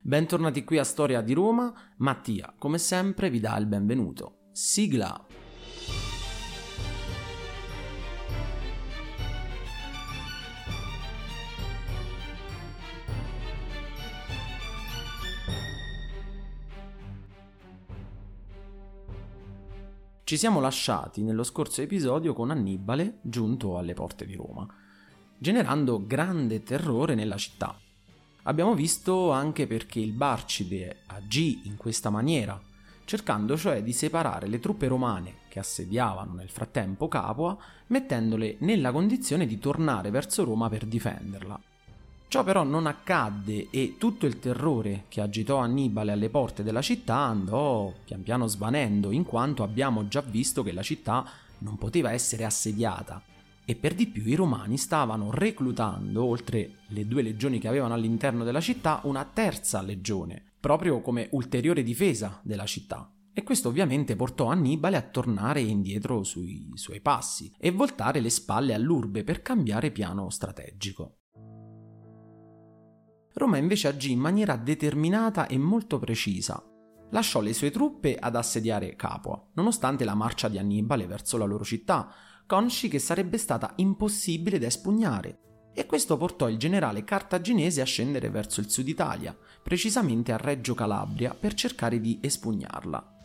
Bentornati qui a Storia di Roma, Mattia come sempre vi dà il benvenuto. Sigla! Ci siamo lasciati nello scorso episodio con Annibale giunto alle porte di Roma, generando grande terrore nella città. Abbiamo visto anche perché il Barcide agì in questa maniera, cercando cioè di separare le truppe romane che assediavano nel frattempo Capua, mettendole nella condizione di tornare verso Roma per difenderla. Ciò però non accadde e tutto il terrore che agitò Annibale alle porte della città andò pian piano svanendo, in quanto abbiamo già visto che la città non poteva essere assediata e per di più i romani stavano reclutando, oltre le due legioni che avevano all'interno della città, una terza legione, proprio come ulteriore difesa della città. E questo ovviamente portò Annibale a tornare indietro sui suoi passi e voltare le spalle all'urbe per cambiare piano strategico. Roma invece agì in maniera determinata e molto precisa. Lasciò le sue truppe ad assediare Capua, nonostante la marcia di Annibale verso la loro città, consci che sarebbe stata impossibile da espugnare, e questo portò il generale cartaginese a scendere verso il sud Italia, precisamente a Reggio Calabria, per cercare di espugnarla.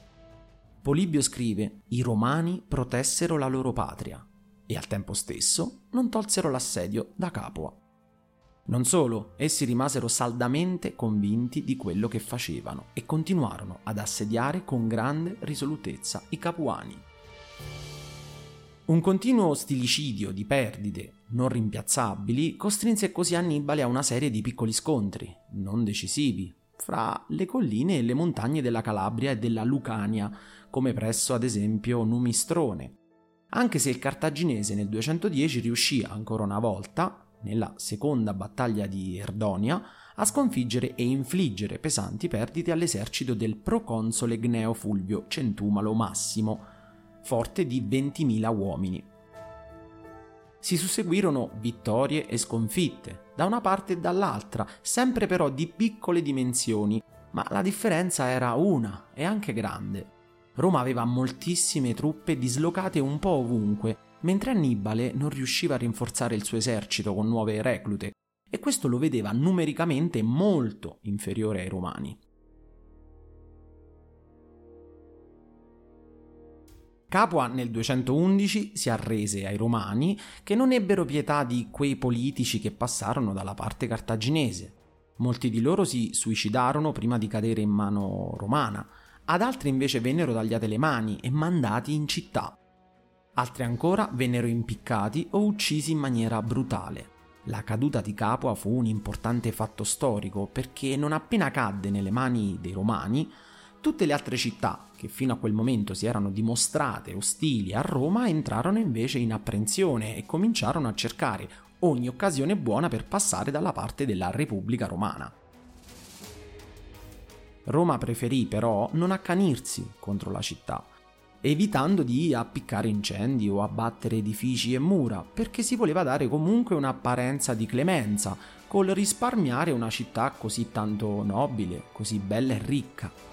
Polibio scrive: I romani protessero la loro patria e al tempo stesso non tolsero l'assedio da Capua. Non solo, essi rimasero saldamente convinti di quello che facevano e continuarono ad assediare con grande risolutezza i capuani. Un continuo stilicidio di perdite non rimpiazzabili costrinse così Annibale a una serie di piccoli scontri, non decisivi, fra le colline e le montagne della Calabria e della Lucania, come presso ad esempio Numistrone. Anche se il cartaginese nel 210 riuscì ancora una volta, nella seconda battaglia di Erdonia, a sconfiggere e infliggere pesanti perdite all'esercito del proconsole Gneo Fulvio Centumalo Massimo, forte di 20.000 uomini. Si susseguirono vittorie e sconfitte, da una parte e dall'altra, sempre però di piccole dimensioni, ma la differenza era una e anche grande. Roma aveva moltissime truppe dislocate un po' ovunque, mentre Annibale non riusciva a rinforzare il suo esercito con nuove reclute, e questo lo vedeva numericamente molto inferiore ai romani. Capua nel 211 si arrese ai romani che non ebbero pietà di quei politici che passarono dalla parte cartaginese. Molti di loro si suicidarono prima di cadere in mano romana, ad altri invece vennero tagliate le mani e mandati in città. Altri ancora vennero impiccati o uccisi in maniera brutale. La caduta di Capua fu un importante fatto storico perché non appena cadde nelle mani dei romani, tutte le altre città che fino a quel momento si erano dimostrate ostili a Roma entrarono invece in apprensione e cominciarono a cercare ogni occasione buona per passare dalla parte della Repubblica Romana. Roma preferì però non accanirsi contro la città evitando di appiccare incendi o abbattere edifici e mura, perché si voleva dare comunque un'apparenza di clemenza, col risparmiare una città così tanto nobile, così bella e ricca.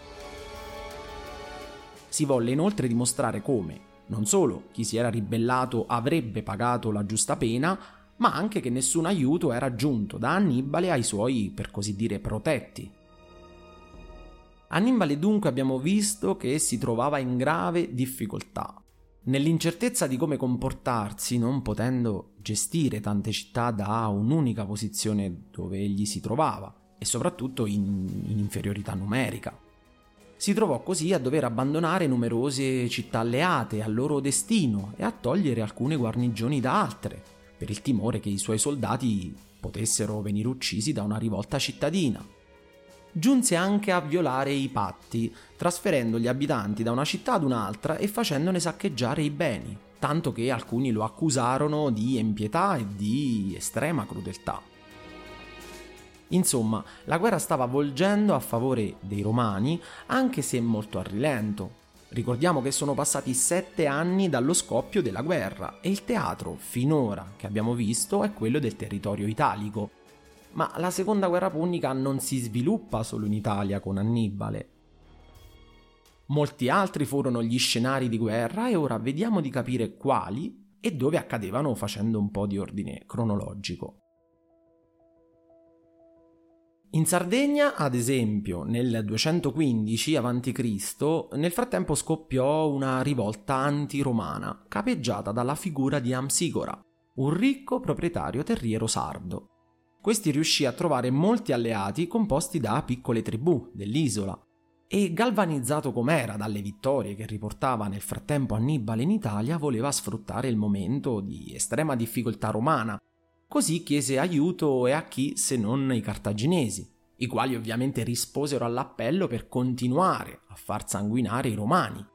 Si volle inoltre dimostrare come, non solo chi si era ribellato avrebbe pagato la giusta pena, ma anche che nessun aiuto era giunto da Annibale ai suoi, per così dire, protetti. Annibale dunque abbiamo visto che si trovava in grave difficoltà. Nell'incertezza di come comportarsi, non potendo gestire tante città da un'unica posizione dove egli si trovava, e soprattutto in, in inferiorità numerica. Si trovò così a dover abbandonare numerose città alleate al loro destino e a togliere alcune guarnigioni da altre, per il timore che i suoi soldati potessero venire uccisi da una rivolta cittadina giunse anche a violare i patti, trasferendo gli abitanti da una città ad un'altra e facendone saccheggiare i beni, tanto che alcuni lo accusarono di empietà e di estrema crudeltà. Insomma, la guerra stava volgendo a favore dei romani, anche se molto a rilento. Ricordiamo che sono passati sette anni dallo scoppio della guerra e il teatro, finora che abbiamo visto, è quello del territorio italico, ma la seconda guerra punica non si sviluppa solo in Italia con Annibale. Molti altri furono gli scenari di guerra e ora vediamo di capire quali e dove accadevano facendo un po' di ordine cronologico. In Sardegna, ad esempio, nel 215 a.C., nel frattempo scoppiò una rivolta anti-romana, capeggiata dalla figura di Amsigora, un ricco proprietario terriero sardo. Questi riuscì a trovare molti alleati composti da piccole tribù dell'isola, e galvanizzato com'era dalle vittorie che riportava nel frattempo Annibale in Italia, voleva sfruttare il momento di estrema difficoltà romana Così chiese aiuto e a chi se non i cartaginesi, i quali ovviamente risposero all'appello per continuare a far sanguinare i romani.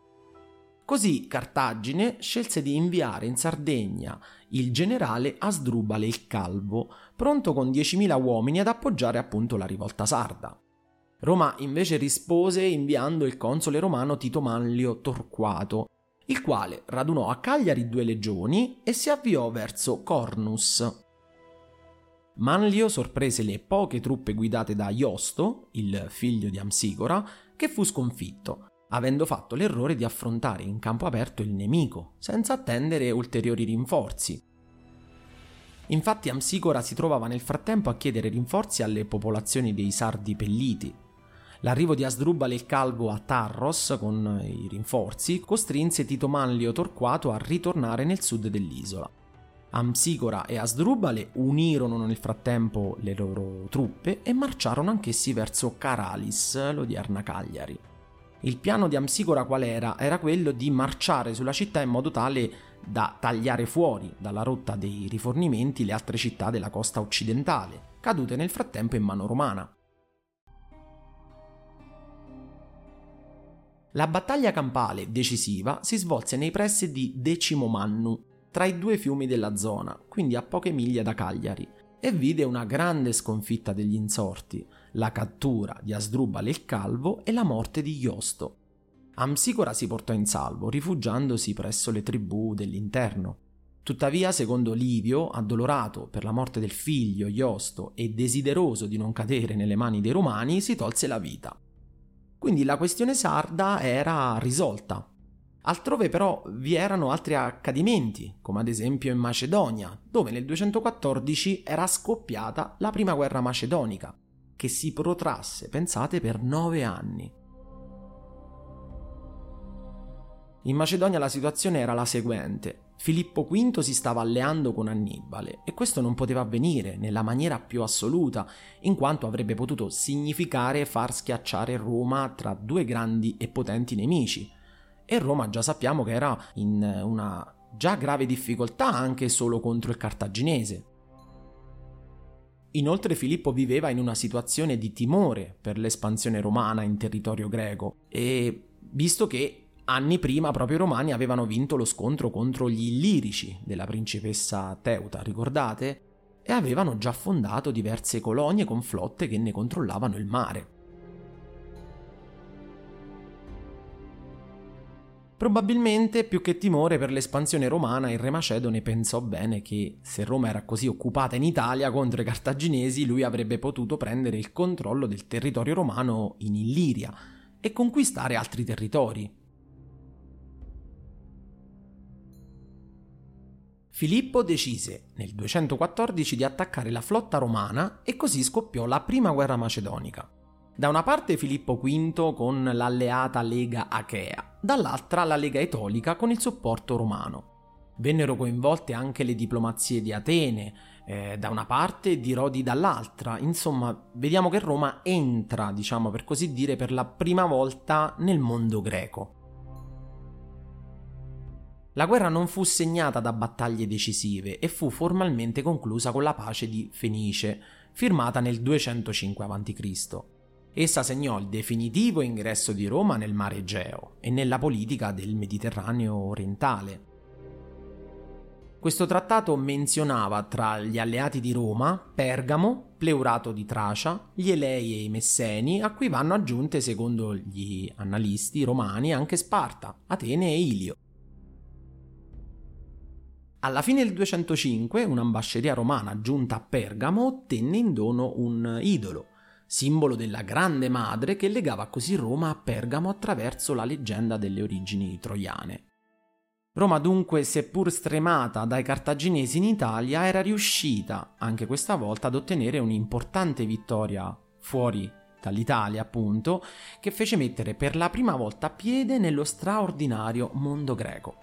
Così Cartagine scelse di inviare in Sardegna il generale Asdrubale il Calvo, pronto con 10.000 uomini ad appoggiare appunto la rivolta sarda. Roma invece rispose inviando il console romano Tito Manlio Torquato, il quale radunò a Cagliari due legioni e si avviò verso Cornus, Manlio sorprese le poche truppe guidate da Iosto, il figlio di Amsigora, che fu sconfitto, avendo fatto l'errore di affrontare in campo aperto il nemico, senza attendere ulteriori rinforzi. Infatti Amsigora si trovava nel frattempo a chiedere rinforzi alle popolazioni dei Sardi Pelliti. L'arrivo di Asdrubale il Calvo a Tarros con i rinforzi costrinse Tito Manlio Torquato a ritornare nel sud dell'isola. Amsicora e Asdrubale unirono nel frattempo le loro truppe e marciarono anch'essi verso Caralis, l'odierna Cagliari. Il piano di Amsicora qual era? Era quello di marciare sulla città in modo tale da tagliare fuori dalla rotta dei rifornimenti le altre città della costa occidentale, cadute nel frattempo in mano romana. La battaglia campale decisiva si svolse nei pressi di Decimo Mannu, tra i due fiumi della zona, quindi a poche miglia da Cagliari, e vide una grande sconfitta degli insorti, la cattura di Asdrubale il Calvo e la morte di Iosto. Amsicora si portò in salvo, rifugiandosi presso le tribù dell'interno. Tuttavia, secondo Livio, addolorato per la morte del figlio Iosto e desideroso di non cadere nelle mani dei romani, si tolse la vita. Quindi la questione sarda era risolta, Altrove però vi erano altri accadimenti, come ad esempio in Macedonia, dove nel 214 era scoppiata la prima guerra macedonica, che si protrasse, pensate, per nove anni. In Macedonia la situazione era la seguente. Filippo V si stava alleando con Annibale e questo non poteva avvenire nella maniera più assoluta, in quanto avrebbe potuto significare far schiacciare Roma tra due grandi e potenti nemici, e Roma già sappiamo che era in una già grave difficoltà anche solo contro il cartaginese. Inoltre Filippo viveva in una situazione di timore per l'espansione romana in territorio greco e visto che anni prima proprio i romani avevano vinto lo scontro contro gli illirici della principessa Teuta, ricordate? E avevano già fondato diverse colonie con flotte che ne controllavano il mare. Probabilmente più che timore per l'espansione romana, il re Macedone pensò bene che se Roma era così occupata in Italia contro i cartaginesi, lui avrebbe potuto prendere il controllo del territorio romano in Illiria e conquistare altri territori. Filippo decise nel 214 di attaccare la flotta romana e così scoppiò la prima guerra macedonica. Da una parte Filippo V con l'alleata Lega Achea, dall'altra la Lega Etolica con il supporto romano. Vennero coinvolte anche le diplomazie di Atene, eh, da una parte di Rodi dall'altra. Insomma, vediamo che Roma entra, diciamo per così dire, per la prima volta nel mondo greco. La guerra non fu segnata da battaglie decisive e fu formalmente conclusa con la pace di Fenice, firmata nel 205 a.C. Essa segnò il definitivo ingresso di Roma nel mare Egeo e nella politica del Mediterraneo orientale. Questo trattato menzionava tra gli alleati di Roma Pergamo, Pleurato di Tracia, gli Elei e i Messeni, a cui vanno aggiunte, secondo gli annalisti romani, anche Sparta, Atene e Ilio. Alla fine del 205 un'ambasceria romana giunta a Pergamo ottenne in dono un idolo, simbolo della grande madre che legava così Roma a Pergamo attraverso la leggenda delle origini troiane. Roma dunque, seppur stremata dai cartaginesi in Italia, era riuscita anche questa volta ad ottenere un'importante vittoria fuori dall'Italia, appunto, che fece mettere per la prima volta piede nello straordinario mondo greco.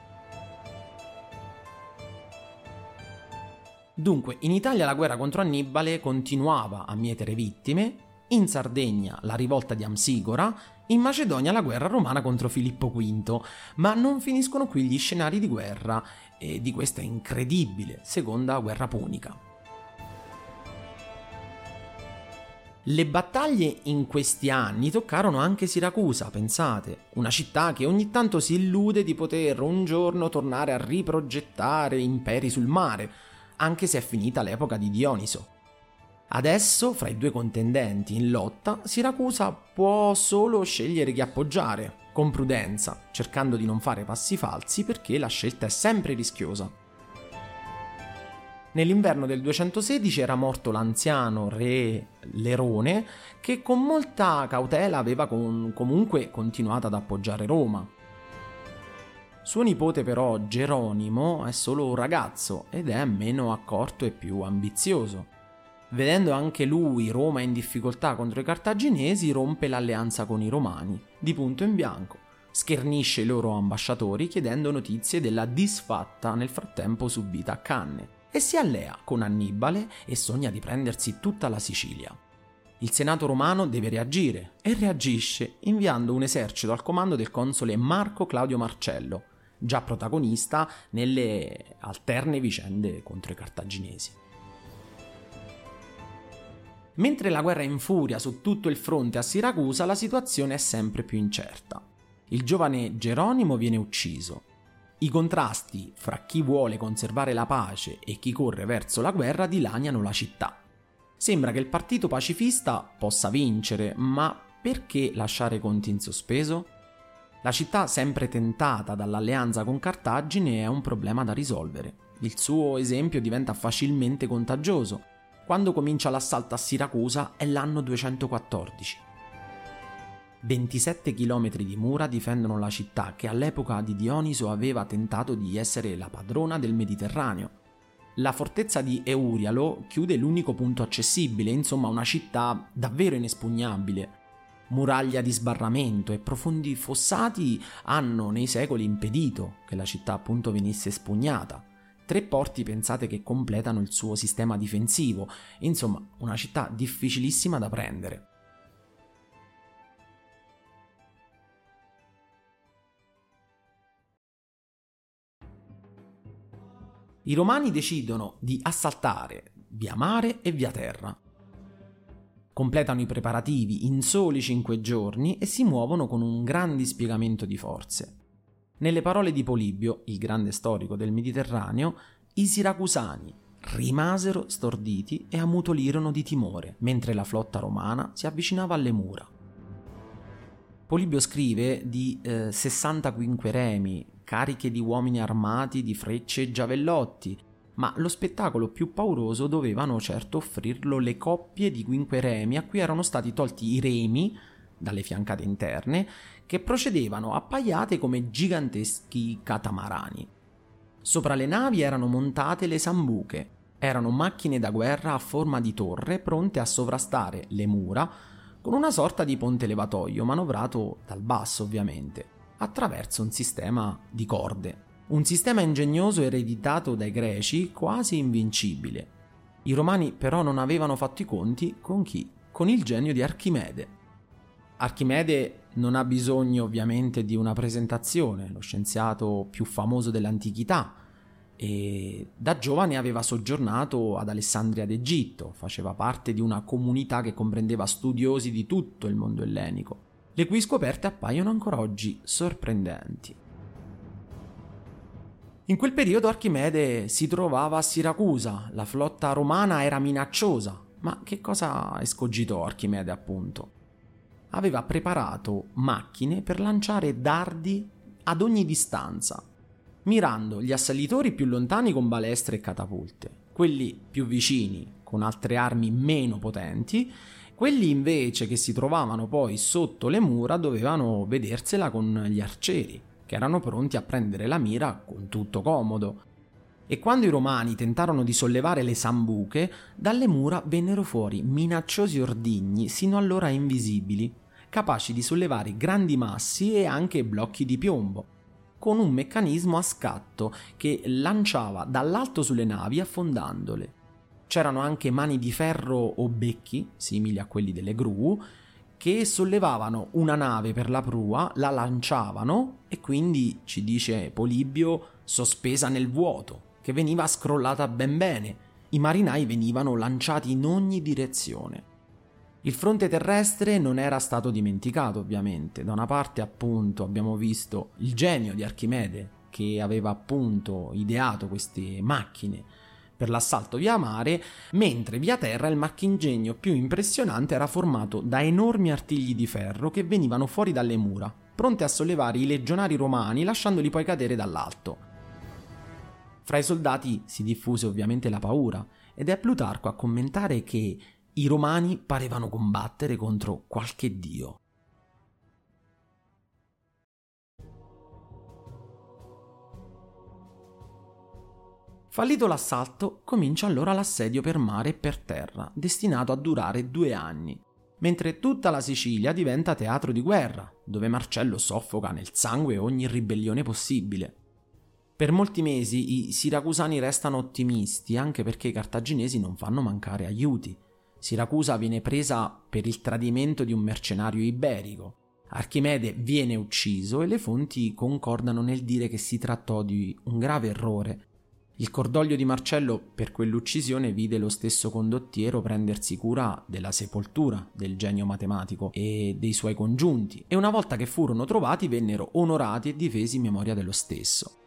Dunque, in Italia la guerra contro Annibale continuava a mietere vittime, in Sardegna la rivolta di Amsigora, in Macedonia la guerra romana contro Filippo V, ma non finiscono qui gli scenari di guerra e di questa incredibile seconda guerra punica. Le battaglie in questi anni toccarono anche Siracusa, pensate, una città che ogni tanto si illude di poter un giorno tornare a riprogettare imperi sul mare, anche se è finita l'epoca di Dioniso. Adesso, fra i due contendenti in lotta, Siracusa può solo scegliere chi appoggiare, con prudenza, cercando di non fare passi falsi perché la scelta è sempre rischiosa. Nell'inverno del 216 era morto l'anziano re Lerone che con molta cautela aveva con, comunque continuato ad appoggiare Roma. Suo nipote però Geronimo è solo un ragazzo ed è meno accorto e più ambizioso. Vedendo anche lui Roma in difficoltà contro i cartaginesi, rompe l'alleanza con i romani, di punto in bianco. Schernisce i loro ambasciatori chiedendo notizie della disfatta nel frattempo subita a Canne e si allea con Annibale e sogna di prendersi tutta la Sicilia. Il Senato romano deve reagire e reagisce inviando un esercito al comando del console Marco Claudio Marcello, già protagonista nelle alterne vicende contro i cartaginesi. Mentre la guerra infuria su tutto il fronte a Siracusa, la situazione è sempre più incerta. Il giovane Geronimo viene ucciso. I contrasti fra chi vuole conservare la pace e chi corre verso la guerra dilaniano la città. Sembra che il partito pacifista possa vincere, ma perché lasciare conti in sospeso? La città, sempre tentata dall'alleanza con Cartagine, è un problema da risolvere. Il suo esempio diventa facilmente contagioso quando comincia l'assalto a Siracusa è l'anno 214. 27 km di mura difendono la città che all'epoca di Dioniso aveva tentato di essere la padrona del Mediterraneo. La fortezza di Eurialo chiude l'unico punto accessibile, insomma una città davvero inespugnabile. Muraglia di sbarramento e profondi fossati hanno nei secoli impedito che la città appunto venisse espugnata. Tre porti pensate che completano il suo sistema difensivo, insomma una città difficilissima da prendere. I romani decidono di assaltare via mare e via terra. Completano i preparativi in soli cinque giorni e si muovono con un gran dispiegamento di forze. Nelle parole di Polibio, il grande storico del Mediterraneo, i siracusani rimasero storditi e ammutolirono di timore, mentre la flotta romana si avvicinava alle mura. Polibio scrive di eh, 60 quinqueremi, cariche di uomini armati di frecce e giavellotti, ma lo spettacolo più pauroso dovevano certo offrirlo le coppie di quinqueremi a cui erano stati tolti i remi dalle fiancate interne che procedevano appaiate come giganteschi catamarani. Sopra le navi erano montate le sambuche, erano macchine da guerra a forma di torre pronte a sovrastare le mura con una sorta di ponte levatoio manovrato dal basso ovviamente, attraverso un sistema di corde. Un sistema ingegnoso ereditato dai greci quasi invincibile. I romani però non avevano fatto i conti con chi? Con il genio di Archimede. Archimede non ha bisogno ovviamente di una presentazione, lo scienziato più famoso dell'antichità, e da giovane aveva soggiornato ad Alessandria d'Egitto, faceva parte di una comunità che comprendeva studiosi di tutto il mondo ellenico, le cui scoperte appaiono ancora oggi sorprendenti. In quel periodo Archimede si trovava a Siracusa, la flotta romana era minacciosa, ma che cosa escogitò Archimede appunto? Aveva preparato macchine per lanciare dardi ad ogni distanza. mirando gli assalitori più lontani con balestre e catapulte, quelli più vicini con altre armi meno potenti, quelli invece che si trovavano poi sotto le mura dovevano vedersela con gli arcieri, che erano pronti a prendere la mira con tutto comodo. E quando i romani tentarono di sollevare le sambuche, dalle mura vennero fuori minacciosi ordigni sino allora invisibili, capaci di sollevare grandi massi e anche blocchi di piombo, con un meccanismo a scatto che lanciava dall'alto sulle navi affondandole. C'erano anche mani di ferro o becchi, simili a quelli delle gru, che sollevavano una nave per la prua, la lanciavano e quindi, ci dice Polibio, sospesa nel vuoto, che veniva scrollata ben bene. I marinai venivano lanciati in ogni direzione. Il fronte terrestre non era stato dimenticato, ovviamente. Da una parte, appunto, abbiamo visto il genio di Archimede, che aveva appunto ideato queste macchine per l'assalto via mare, mentre via terra il marchingegno più impressionante era formato da enormi artigli di ferro che venivano fuori dalle mura, pronti a sollevare i legionari romani lasciandoli poi cadere dall'alto. Fra i soldati si diffuse ovviamente la paura ed è Plutarco a commentare che i romani parevano combattere contro qualche dio. Fallito l'assalto, comincia allora l'assedio per mare e per terra, destinato a durare due anni, mentre tutta la Sicilia diventa teatro di guerra, dove Marcello soffoca nel sangue ogni ribellione possibile. Per molti mesi i siracusani restano ottimisti anche perché i cartaginesi non fanno mancare aiuti. Siracusa viene presa per il tradimento di un mercenario iberico. Archimede viene ucciso e le fonti concordano nel dire che si trattò di un grave errore. Il cordoglio di Marcello per quell'uccisione vide lo stesso condottiero prendersi cura della sepoltura del genio matematico e dei suoi congiunti, e una volta che furono trovati vennero onorati e difesi in memoria dello stesso.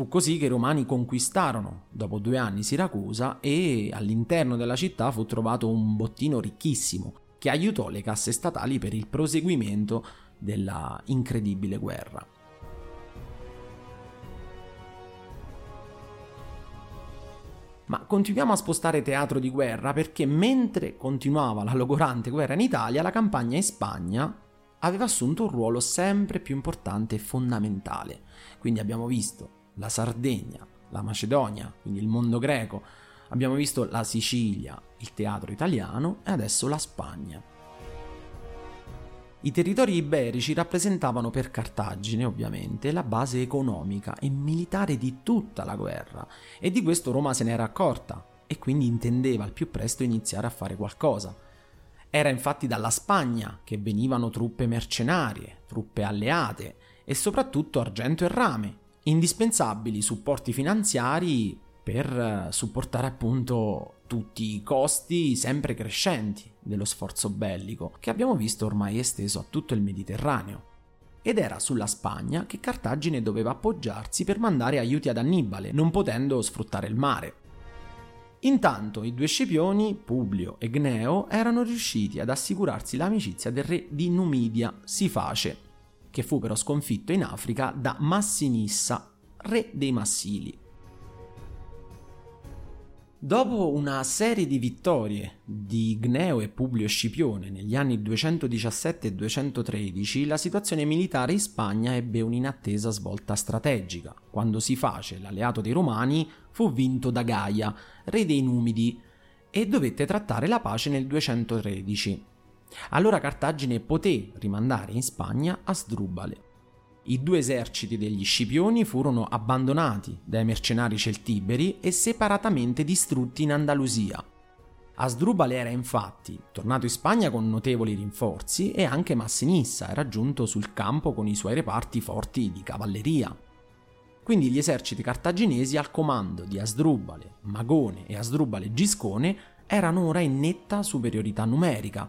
Fu così che i romani conquistarono, dopo due anni, Siracusa e all'interno della città fu trovato un bottino ricchissimo che aiutò le casse statali per il proseguimento della incredibile guerra. Ma continuiamo a spostare teatro di guerra perché mentre continuava la logorante guerra in Italia, la campagna in Spagna aveva assunto un ruolo sempre più importante e fondamentale. Quindi abbiamo visto la Sardegna, la Macedonia, quindi il mondo greco, abbiamo visto la Sicilia, il teatro italiano e adesso la Spagna. I territori iberici rappresentavano per Cartagine, ovviamente, la base economica e militare di tutta la guerra e di questo Roma se n'era accorta e quindi intendeva al più presto iniziare a fare qualcosa. Era infatti dalla Spagna che venivano truppe mercenarie, truppe alleate e soprattutto argento e rame, indispensabili supporti finanziari per eh, supportare appunto tutti i costi sempre crescenti dello sforzo bellico, che abbiamo visto ormai esteso a tutto il Mediterraneo. Ed era sulla Spagna che Cartagine doveva appoggiarsi per mandare aiuti ad Annibale, non potendo sfruttare il mare. Intanto i due scipioni, Publio e Gneo, erano riusciti ad assicurarsi l'amicizia del re di Numidia, Siface, che fu però sconfitto in Africa da Massinissa, re dei Massili. Dopo una serie di vittorie di Gneo e Publio Scipione negli anni 217 e 213, la situazione militare in Spagna ebbe un'inattesa svolta strategica, quando Siface, l'alleato dei Romani, fu vinto da Gaia, re dei Numidi, e dovette trattare la pace nel 213. Allora Cartagine poté rimandare in Spagna Asdrubale. I due eserciti degli Scipioni furono abbandonati dai mercenari celtiberi e separatamente distrutti in Andalusia. Asdrubale era infatti tornato in Spagna con notevoli rinforzi e anche Massinissa era giunto sul campo con i suoi reparti forti di cavalleria. Quindi gli eserciti cartaginesi al comando di Asdrubale, Magone e Asdrubale Giscone erano ora in netta superiorità numerica,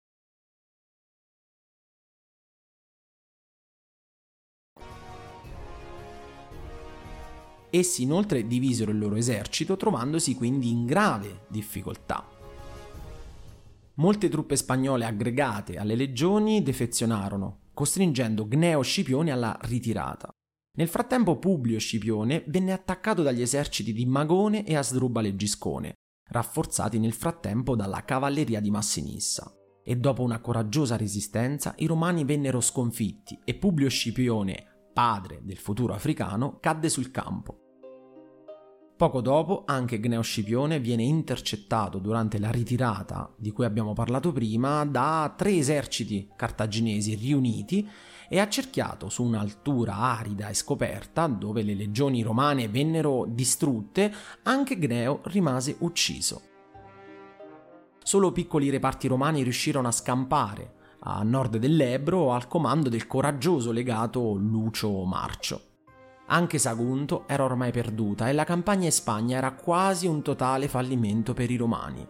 Essi inoltre divisero il loro esercito trovandosi quindi in grave difficoltà. Molte truppe spagnole aggregate alle legioni defezionarono, costringendo Gneo Scipione alla ritirata. Nel frattempo Publio Scipione venne attaccato dagli eserciti di Magone e Asdrubale Giscone, rafforzati nel frattempo dalla cavalleria di Massinissa. E dopo una coraggiosa resistenza i romani vennero sconfitti e Publio Scipione, padre del futuro africano, cadde sul campo. Poco dopo anche Gneo Scipione viene intercettato durante la ritirata di cui abbiamo parlato prima da tre eserciti cartaginesi riuniti e accerchiato su un'altura arida e scoperta dove le legioni romane vennero distrutte, anche Gneo rimase ucciso. Solo piccoli reparti romani riuscirono a scampare a nord dell'Ebro al comando del coraggioso legato Lucio Marcio. Anche Sagunto era ormai perduta e la campagna in Spagna era quasi un totale fallimento per i romani.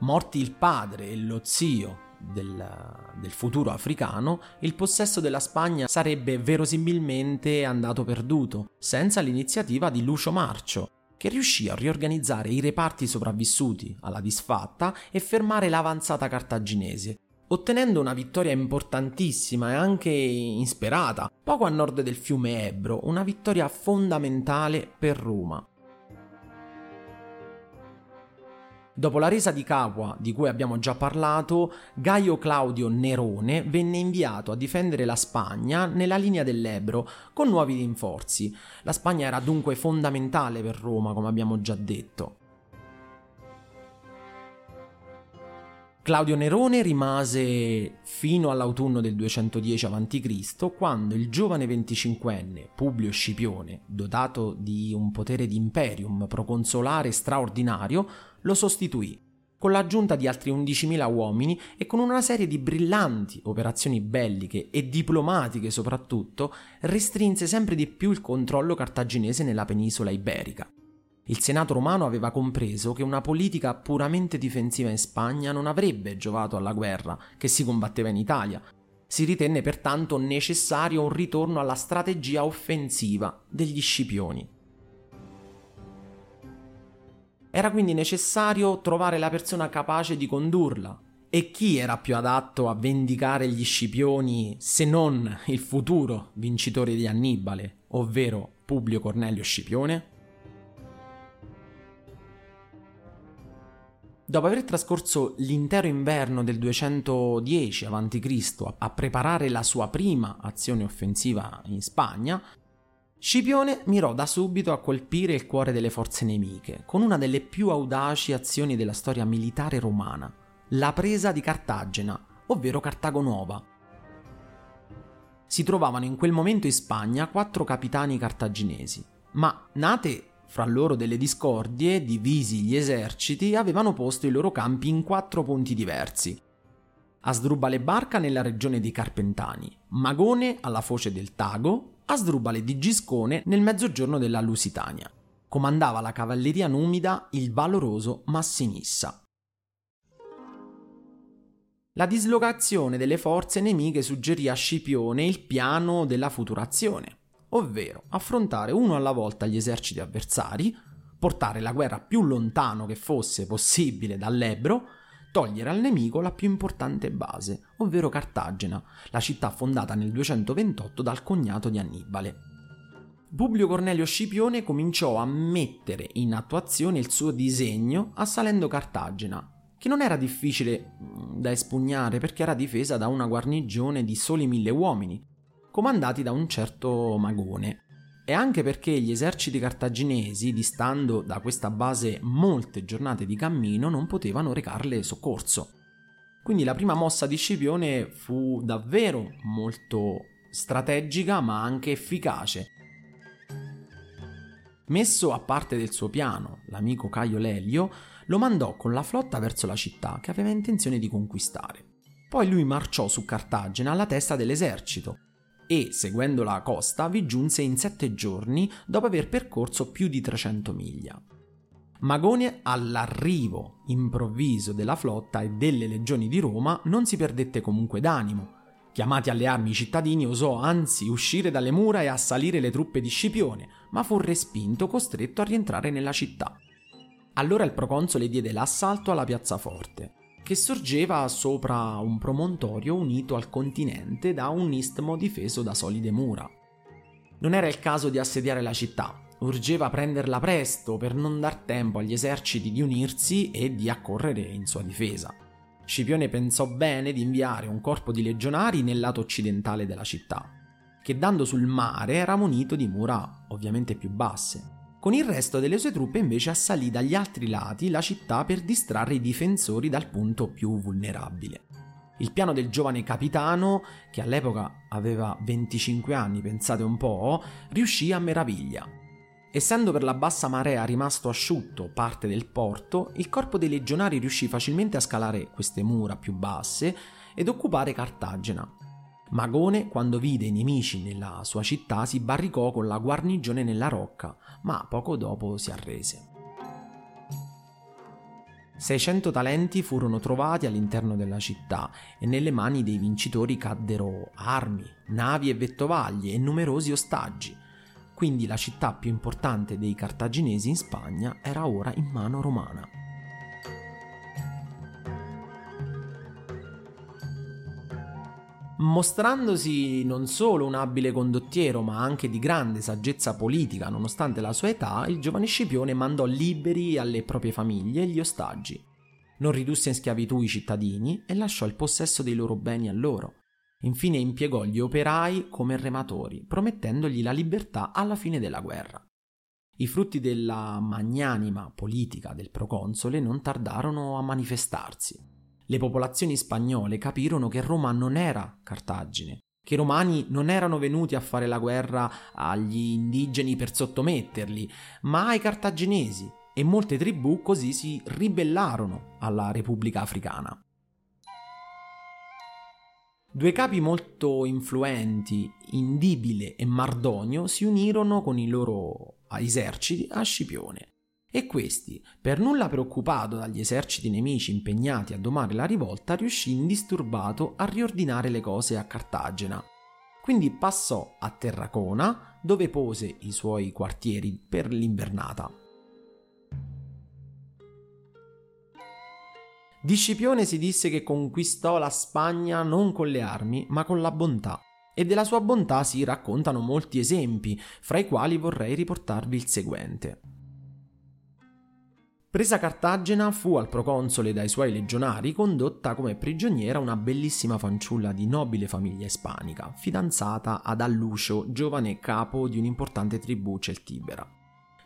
Morti il padre e lo zio del, del, futuro africano, il possesso della Spagna sarebbe verosimilmente andato perduto, senza l'iniziativa di Lucio Marcio, che riuscì a riorganizzare i reparti sopravvissuti alla disfatta e fermare l'avanzata cartaginese, ottenendo una vittoria importantissima e anche insperata, poco a nord del fiume Ebro, una vittoria fondamentale per Roma. Dopo la resa di Capua, di cui abbiamo già parlato, Gaio Claudio Nerone venne inviato a difendere la Spagna nella linea dell'Ebro con nuovi rinforzi. La Spagna era dunque fondamentale per Roma, come abbiamo già detto. Claudio Nerone rimase fino all'autunno del 210 a.C., quando il giovane 25enne Publio Scipione, dotato di un potere di imperium proconsolare straordinario, lo sostituì, con l'aggiunta di altri 11.000 uomini e con una serie di brillanti operazioni belliche e diplomatiche soprattutto, restrinse sempre di più il controllo cartaginese nella penisola iberica. Il Senato romano aveva compreso che una politica puramente difensiva in Spagna non avrebbe giovato alla guerra che si combatteva in Italia. Si ritenne pertanto necessario un ritorno alla strategia offensiva degli Scipioni. Era quindi necessario trovare la persona capace di condurla. E chi era più adatto a vendicare gli Scipioni se non il futuro vincitore di Annibale, ovvero Publio Cornelio Scipione? Dopo aver trascorso l'intero inverno del 210 a.C. a preparare la sua prima azione offensiva in Spagna, Scipione mirò da subito a colpire il cuore delle forze nemiche, con una delle più audaci azioni della storia militare romana, la presa di Cartagena, ovvero Cartago Nuova. Si trovavano in quel momento in Spagna quattro capitani cartaginesi, ma nate fra loro delle discordie, divisi gli eserciti, avevano posto i loro campi in quattro punti diversi. Asdrubale Barca nella regione dei Carpentani, Magone alla foce del Tago, Asdrubale di Giscone nel mezzogiorno della Lusitania. Comandava la cavalleria numida il valoroso Massinissa. La dislocazione delle forze nemiche suggerì a Scipione il piano della futurazione ovvero affrontare uno alla volta gli eserciti avversari, portare la guerra più lontano che fosse possibile dall'Ebro, togliere al nemico la più importante base, ovvero Cartagena, la città fondata nel 228 dal cognato di Annibale. Publio Cornelio Scipione cominciò a mettere in attuazione il suo disegno assalendo Cartagena, che non era difficile mm, da espugnare perché era difesa da una guarnigione di soli mille uomini, comandati da un certo Magone. E anche perché gli eserciti cartaginesi, distando da questa base molte giornate di cammino, non potevano recarle soccorso. Quindi la prima mossa di Scipione fu davvero molto strategica ma anche efficace. Messo a parte del suo piano, l'amico Caio Lelio lo mandò con la flotta verso la città che aveva intenzione di conquistare. Poi lui marciò su Cartagine alla testa dell'esercito e, seguendo la costa, vi giunse in sette giorni dopo aver percorso più di 300 miglia. Magone, all'arrivo improvviso della flotta e delle legioni di Roma, non si perdette comunque d'animo. Chiamati alle armi i cittadini, osò anzi uscire dalle mura e assalire le truppe di Scipione, ma fu respinto, costretto a rientrare nella città. Allora il proconsole diede l'assalto alla piazzaforte, che sorgeva sopra un promontorio unito al continente da un istmo difeso da solide mura. Non era il caso di assediare la città, urgeva prenderla presto per non dar tempo agli eserciti di unirsi e di accorrere in sua difesa. Scipione pensò bene di inviare un corpo di legionari nel lato occidentale della città, che dando sul mare era munito di mura ovviamente più basse. Con il resto delle sue truppe invece assalì dagli altri lati la città per distrarre i difensori dal punto più vulnerabile. Il piano del giovane capitano, che all'epoca aveva 25 anni, pensate un po', riuscì a meraviglia. Essendo per la bassa marea rimasto asciutto parte del porto, il corpo dei legionari riuscì facilmente a scalare queste mura più basse ed occupare Cartagena. Magone, quando vide i nemici nella sua città, si barricò con la guarnigione nella rocca, ma poco dopo si arrese. 600 talenti furono trovati all'interno della città e nelle mani dei vincitori caddero armi, navi e vettovaglie e numerosi ostaggi quindi la città più importante dei cartaginesi in Spagna era ora in mano romana. Mostrandosi non solo un abile condottiero, ma anche di grande saggezza politica, nonostante la sua età, il giovane Scipione mandò liberi alle proprie famiglie gli ostaggi. Non ridusse in schiavitù i cittadini e lasciò il possesso dei loro beni a loro. Infine impiegò gli operai come rematori, promettendogli la libertà alla fine della guerra. I frutti della magnanima politica del proconsole non tardarono a manifestarsi. Le popolazioni spagnole capirono che Roma non era Cartagine, che i romani non erano venuti a fare la guerra agli indigeni per sottometterli, ma ai cartaginesi, e molte tribù così si ribellarono alla Repubblica Africana. Due capi molto influenti, Indibile e Mardonio, si unirono con i loro eserciti a Scipione. E questi, per nulla preoccupato dagli eserciti nemici impegnati a domare la rivolta, riuscì indisturbato a riordinare le cose a Cartagena. Quindi passò a Terracona, dove pose i suoi quartieri per l'invernata. Di Scipione si disse che conquistò la Spagna non con le armi, ma con la bontà. E della sua bontà si raccontano molti esempi, fra i quali vorrei riportarvi il seguente. Presa Cartagena, fu al proconsole dai suoi legionari condotta come prigioniera una bellissima fanciulla di nobile famiglia ispanica, fidanzata ad Allucio, giovane capo di un'importante tribù celtibera.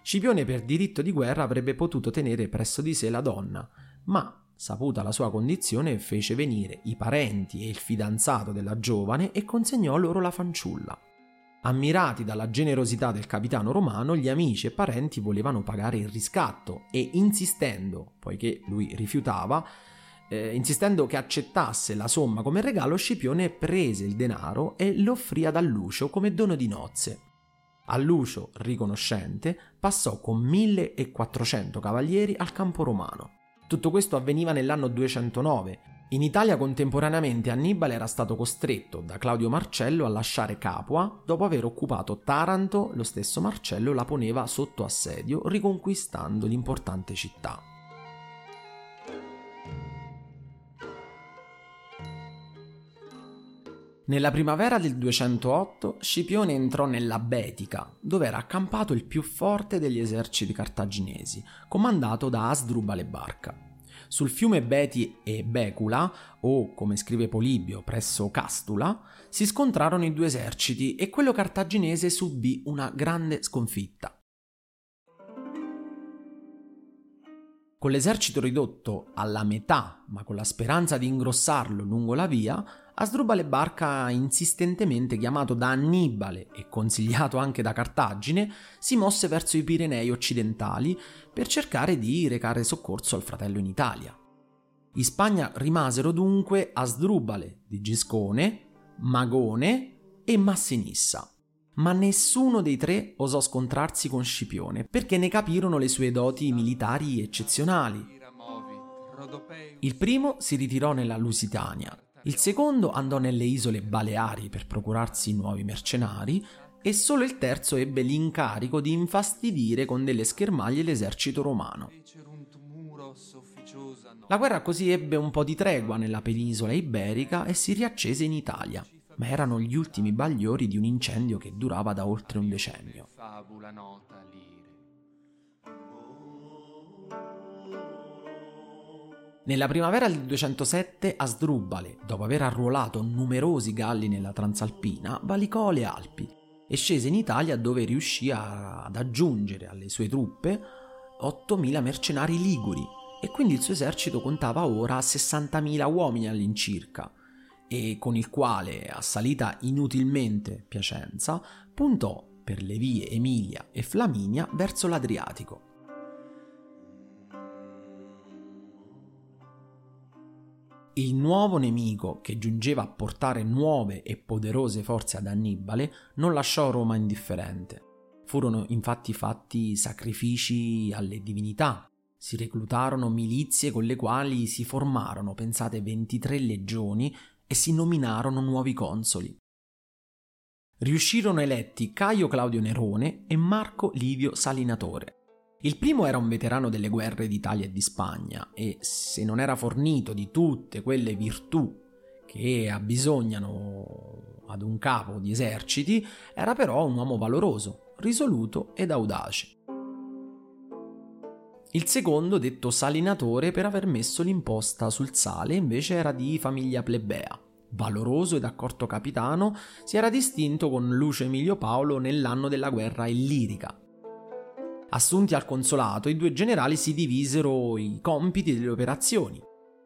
Scipione per diritto di guerra avrebbe potuto tenere presso di sé la donna, ma Saputa la sua condizione, fece venire i parenti e il fidanzato della giovane e consegnò loro la fanciulla. Ammirati dalla generosità del capitano romano, gli amici e parenti volevano pagare il riscatto e insistendo, poiché lui rifiutava, eh, insistendo che accettasse la somma come regalo, Scipione prese il denaro e lo offrì ad Allucio come dono di nozze. Allucio, riconoscente, passò con 1400 cavalieri al campo romano. Tutto questo avveniva nell'anno 209. In Italia contemporaneamente Annibale era stato costretto da Claudio Marcello a lasciare Capua dopo aver occupato Taranto, lo stesso Marcello la poneva sotto assedio riconquistando l'importante città. Nella primavera del 208 Scipione entrò nella Betica, dove era accampato il più forte degli eserciti cartaginesi, comandato da Asdrubale Barca. Sul fiume Beti e Becula, o come scrive Polibio, presso Castula, si scontrarono i due eserciti e quello cartaginese subì una grande sconfitta. Con l'esercito ridotto alla metà, ma con la speranza di ingrossarlo lungo la via, Asdrubale Barca, insistentemente chiamato da Annibale e consigliato anche da Cartagine, si mosse verso i Pirenei occidentali per cercare di recare soccorso al fratello in Italia. In Spagna rimasero dunque Asdrubale di Giscone, Magone e Massinissa. Ma nessuno dei tre osò scontrarsi con Scipione perché ne capirono le sue doti militari eccezionali. Il primo si ritirò nella Lusitania, il secondo andò nelle isole Baleari per procurarsi nuovi mercenari e solo il terzo ebbe l'incarico di infastidire con delle schermaglie l'esercito romano. La guerra così ebbe un po' di tregua nella penisola iberica e si riaccese in Italia, ma erano gli ultimi bagliori di un incendio che durava da oltre un decennio. Nella primavera del 207 Asdrubale, dopo aver arruolato numerosi galli nella Transalpina, valicò le Alpi e scese in Italia dove riuscì ad aggiungere alle sue truppe 8.000 mercenari liguri e quindi il suo esercito contava ora 60.000 uomini all'incirca e con il quale, assalita inutilmente Piacenza, puntò per le vie Emilia e Flaminia verso l'Adriatico. Il nuovo nemico che giungeva a portare nuove e poderose forze ad Annibale non lasciò Roma indifferente. Furono infatti fatti sacrifici alle divinità, si reclutarono milizie con le quali si formarono, pensate, 23 legioni e si nominarono nuovi consoli. Riuscirono eletti Caio Claudio Nerone e Marco Livio Salinatore. Il primo era un veterano delle guerre d'Italia e di Spagna e se non era fornito di tutte quelle virtù che abbisognano ad un capo di eserciti, era però un uomo valoroso, risoluto ed audace. Il secondo, detto salinatore per aver messo l'imposta sul sale, invece era di famiglia plebea. Valoroso ed accorto capitano, si era distinto con Lucio Emilio Paolo nell'anno della guerra illirica. Assunti al consolato, i due generali si divisero i compiti delle operazioni.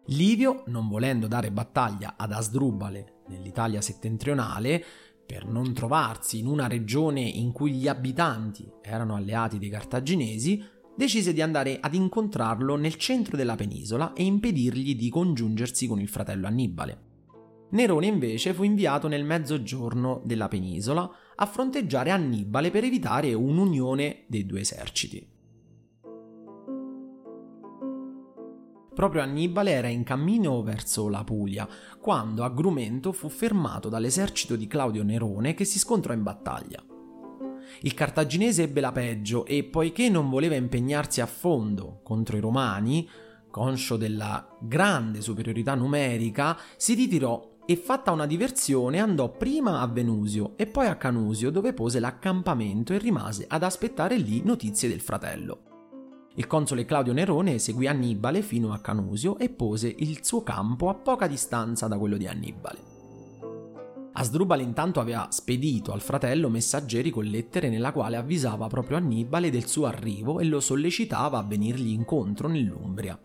Livio, non volendo dare battaglia ad Asdrubale nell'Italia settentrionale, per non trovarsi in una regione in cui gli abitanti erano alleati dei cartaginesi, decise di andare ad incontrarlo nel centro della penisola e impedirgli di congiungersi con il fratello Annibale. Nerone invece fu inviato nel mezzogiorno della penisola a fronteggiare Annibale per evitare un'unione dei due eserciti. Proprio Annibale era in cammino verso la Puglia, quando a Grumento fu fermato dall'esercito di Claudio Nerone che si scontrò in battaglia. Il cartaginese ebbe la peggio e poiché non voleva impegnarsi a fondo contro i romani, conscio della grande superiorità numerica, si ritirò e fatta una diversione andò prima a Venusio e poi a Canusio dove pose l'accampamento e rimase ad aspettare lì notizie del fratello. Il console Claudio Nerone seguì Annibale fino a Canusio e pose il suo campo a poca distanza da quello di Annibale. Asdrubale intanto aveva spedito al fratello messaggeri con lettere nella quale avvisava proprio Annibale del suo arrivo e lo sollecitava a venirgli incontro nell'Umbria.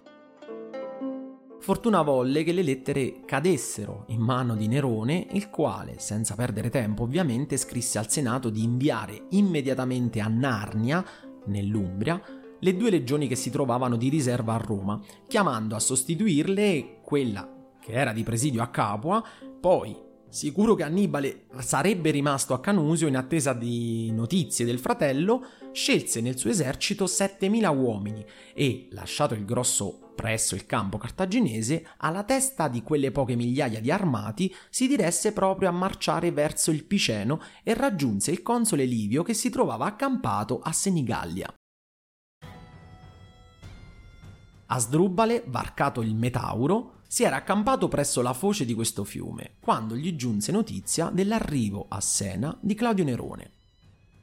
Fortuna volle che le lettere cadessero in mano di Nerone, il quale, senza perdere tempo ovviamente, scrisse al Senato di inviare immediatamente a Narnia, nell'Umbria, le due legioni che si trovavano di riserva a Roma, chiamando a sostituirle quella che era di presidio a Capua, poi Sicuro che Annibale sarebbe rimasto a Canusio in attesa di notizie del fratello, scelse nel suo esercito 7.000 uomini e, lasciato il grosso presso il campo cartaginese, alla testa di quelle poche migliaia di armati si diresse proprio a marciare verso il Piceno e raggiunse il console Livio che si trovava accampato a Senigallia. Asdrubale, varcato il Metauro, si era accampato presso la foce di questo fiume quando gli giunse notizia dell'arrivo a Sena di Claudio Nerone.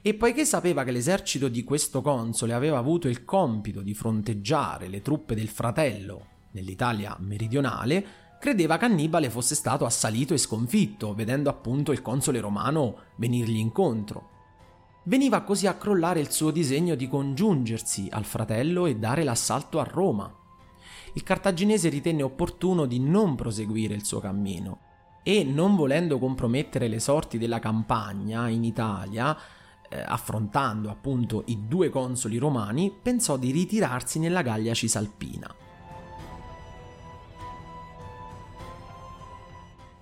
E poiché sapeva che l'esercito di questo console aveva avuto il compito di fronteggiare le truppe del fratello nell'Italia meridionale, credeva che Annibale fosse stato assalito e sconfitto, vedendo appunto il console romano venirgli incontro. Veniva così a crollare il suo disegno di congiungersi al fratello e dare l'assalto a Roma, il cartaginese ritenne opportuno di non proseguire il suo cammino e, non volendo compromettere le sorti della campagna in Italia, eh, affrontando appunto i due consoli romani, pensò di ritirarsi nella Gallia Cisalpina.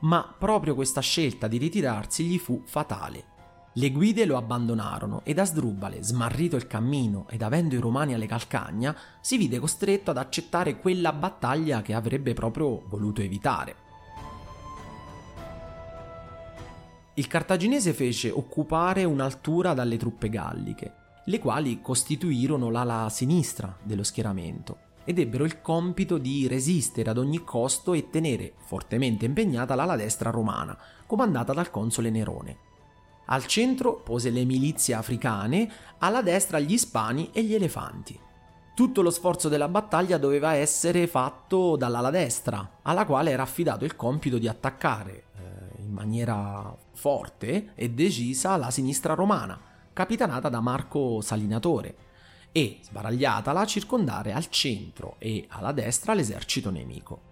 Ma proprio questa scelta di ritirarsi gli fu fatale. Le guide lo abbandonarono ed Asdrubale, smarrito il cammino ed avendo i romani alle calcagna, si vide costretto ad accettare quella battaglia che avrebbe proprio voluto evitare. Il cartaginese fece occupare un'altura dalle truppe galliche, le quali costituirono l'ala sinistra dello schieramento ed ebbero il compito di resistere ad ogni costo e tenere fortemente impegnata l'ala destra romana, comandata dal console Nerone. Al centro pose le milizie africane, alla destra gli ispani e gli elefanti. Tutto lo sforzo della battaglia doveva essere fatto dall'ala destra, alla quale era affidato il compito di attaccare eh, in maniera forte e decisa la sinistra romana, capitanata da Marco Salinatore, e, sbaragliatala, circondare al centro e alla destra l'esercito nemico.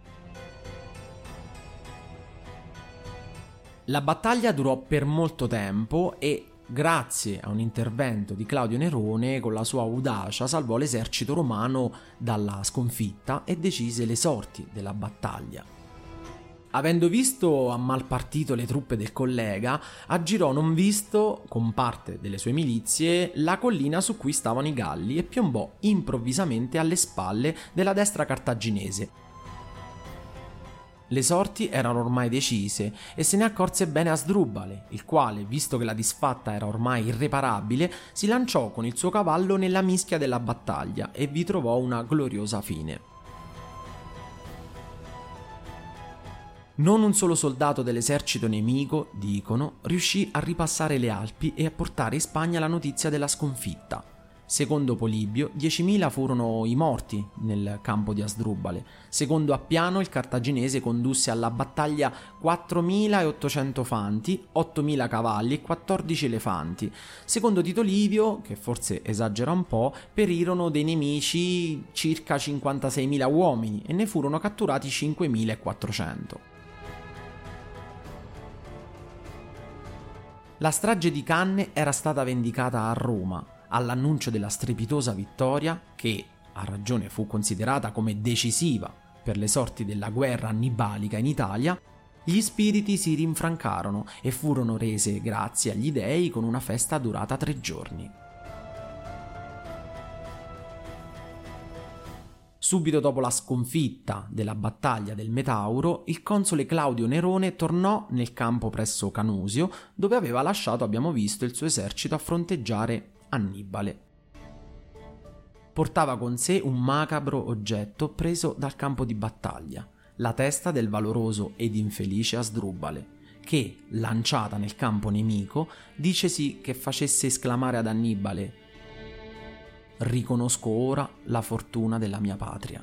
La battaglia durò per molto tempo e grazie a un intervento di Claudio Nerone con la sua audacia salvò l'esercito romano dalla sconfitta e decise le sorti della battaglia. Avendo visto a mal partito le truppe del collega, aggirò non visto, con parte delle sue milizie, la collina su cui stavano i Galli e piombò improvvisamente alle spalle della destra cartaginese, le sorti erano ormai decise e se ne accorse bene Asdrubale, il quale, visto che la disfatta era ormai irreparabile, si lanciò con il suo cavallo nella mischia della battaglia e vi trovò una gloriosa fine. Non un solo soldato dell'esercito nemico, dicono, riuscì a ripassare le Alpi e a portare in Spagna la notizia della sconfitta. Secondo Polibio, 10.000 furono i morti nel campo di Asdrubale. Secondo Appiano, il cartaginese condusse alla battaglia 4.800 fanti, 8.000 cavalli e 14 elefanti. Secondo Tito Livio, che forse esagera un po', perirono dei nemici circa 56.000 uomini e ne furono catturati 5.400. La strage di Canne era stata vendicata a Roma all'annuncio della strepitosa vittoria, che a ragione fu considerata come decisiva per le sorti della guerra annibalica in Italia, gli spiriti si rinfrancarono e furono rese grazie agli dei con una festa durata tre giorni. Subito dopo la sconfitta della battaglia del Metauro, il console Claudio Nerone tornò nel campo presso Canusio, dove aveva lasciato, abbiamo visto, il suo esercito a fronteggiare Annibale. Portava con sé un macabro oggetto preso dal campo di battaglia, la testa del valoroso ed infelice Asdrubale, che, lanciata nel campo nemico, dice sì che facesse esclamare ad Annibale Riconosco ora la fortuna della mia patria.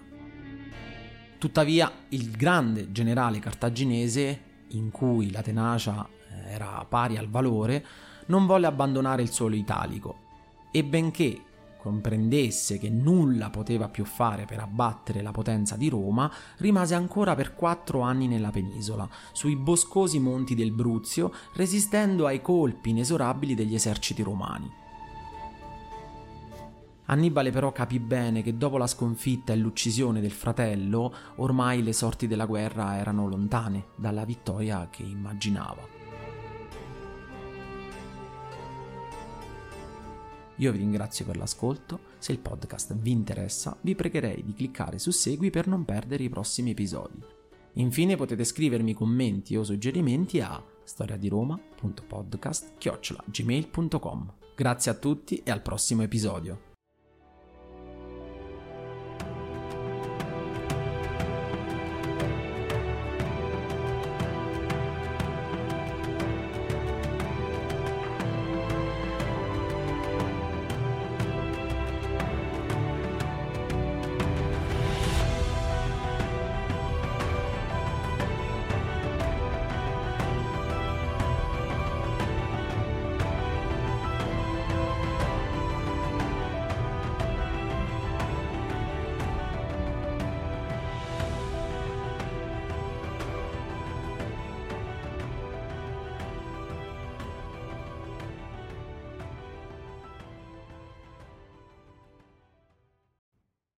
Tuttavia, il grande generale cartaginese, in cui la tenacia eh, era pari al valore, non volle abbandonare il suolo italico e benché comprendesse che nulla poteva più fare per abbattere la potenza di Roma, rimase ancora per quattro anni nella penisola, sui boscosi monti del Bruzio, resistendo ai colpi inesorabili degli eserciti romani. Annibale però capì bene che dopo la sconfitta e l'uccisione del fratello, ormai le sorti della guerra erano lontane dalla vittoria che immaginava. Io vi ringrazio per l'ascolto, se il podcast vi interessa vi pregherei di cliccare su segui per non perdere i prossimi episodi. Infine potete scrivermi commenti o suggerimenti a storiadiroma.podcast.gmail.com Grazie a tutti e al prossimo episodio.